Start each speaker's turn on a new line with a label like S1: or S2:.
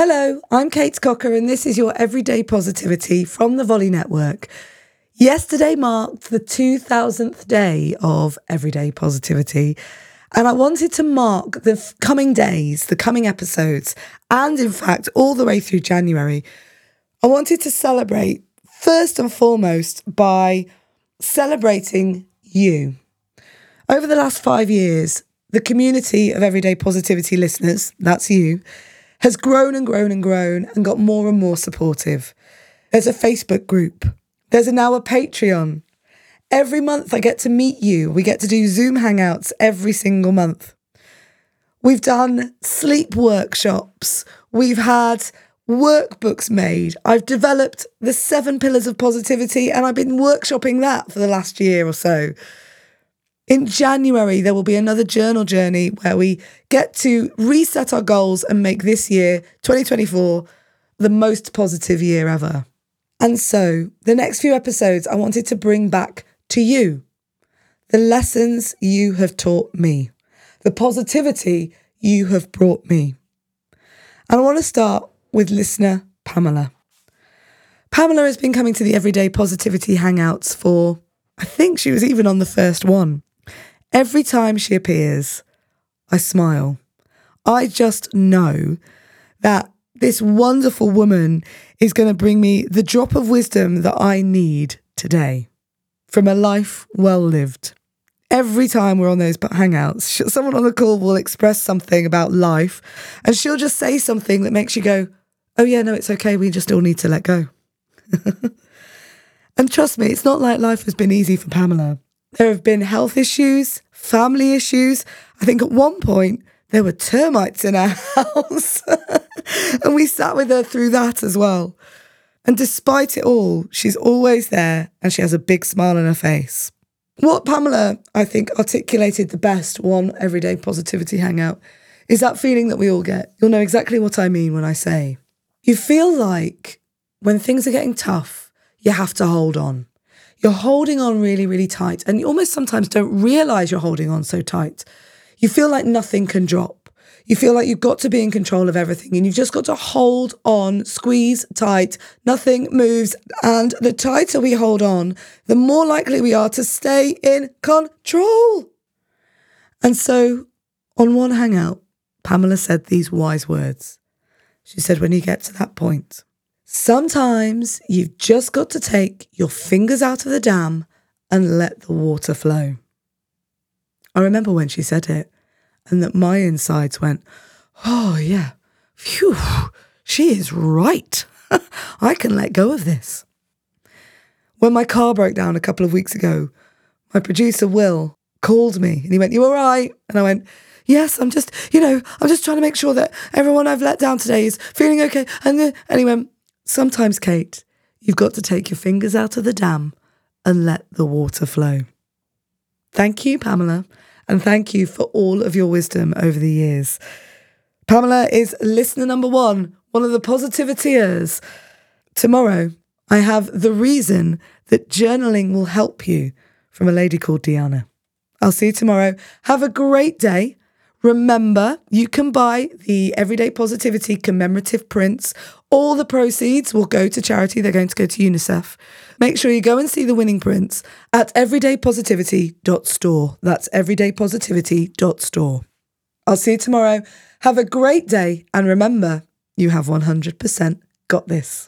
S1: Hello, I'm Kate Cocker, and this is your Everyday Positivity from the Volley Network. Yesterday marked the 2000th day of Everyday Positivity, and I wanted to mark the f- coming days, the coming episodes, and in fact, all the way through January. I wanted to celebrate first and foremost by celebrating you. Over the last five years, the community of Everyday Positivity listeners, that's you, has grown and grown and grown and got more and more supportive. There's a Facebook group. There's now a Patreon. Every month I get to meet you. We get to do Zoom hangouts every single month. We've done sleep workshops. We've had workbooks made. I've developed the seven pillars of positivity and I've been workshopping that for the last year or so. In January, there will be another journal journey where we get to reset our goals and make this year, 2024, the most positive year ever. And so, the next few episodes, I wanted to bring back to you the lessons you have taught me, the positivity you have brought me. And I want to start with listener Pamela. Pamela has been coming to the Everyday Positivity Hangouts for, I think she was even on the first one. Every time she appears, I smile. I just know that this wonderful woman is going to bring me the drop of wisdom that I need today from a life well lived. Every time we're on those hangouts, someone on the call will express something about life and she'll just say something that makes you go, Oh, yeah, no, it's okay. We just all need to let go. and trust me, it's not like life has been easy for Pamela. There have been health issues, family issues. I think at one point there were termites in our house. and we sat with her through that as well. And despite it all, she's always there and she has a big smile on her face. What Pamela, I think, articulated the best one everyday positivity hangout is that feeling that we all get. You'll know exactly what I mean when I say you feel like when things are getting tough, you have to hold on you're holding on really, really tight. And you almost sometimes don't realize you're holding on so tight. You feel like nothing can drop. You feel like you've got to be in control of everything and you've just got to hold on, squeeze tight, nothing moves. And the tighter we hold on, the more likely we are to stay in control. And so, on one hangout, Pamela said these wise words. She said, When you get to that point, Sometimes you've just got to take your fingers out of the dam and let the water flow. I remember when she said it, and that my insides went, Oh, yeah, phew, she is right. I can let go of this. When my car broke down a couple of weeks ago, my producer, Will, called me and he went, You all right? And I went, Yes, I'm just, you know, I'm just trying to make sure that everyone I've let down today is feeling okay. And, then, and he went, Sometimes, Kate, you've got to take your fingers out of the dam and let the water flow. Thank you, Pamela, and thank you for all of your wisdom over the years. Pamela is listener number one, one of the positiviteers. Tomorrow, I have the reason that journaling will help you from a lady called Diana. I'll see you tomorrow. Have a great day. Remember, you can buy the Everyday Positivity commemorative prints. All the proceeds will go to charity. They're going to go to UNICEF. Make sure you go and see the winning prints at everydaypositivity.store. That's everydaypositivity.store. I'll see you tomorrow. Have a great day. And remember, you have 100% got this.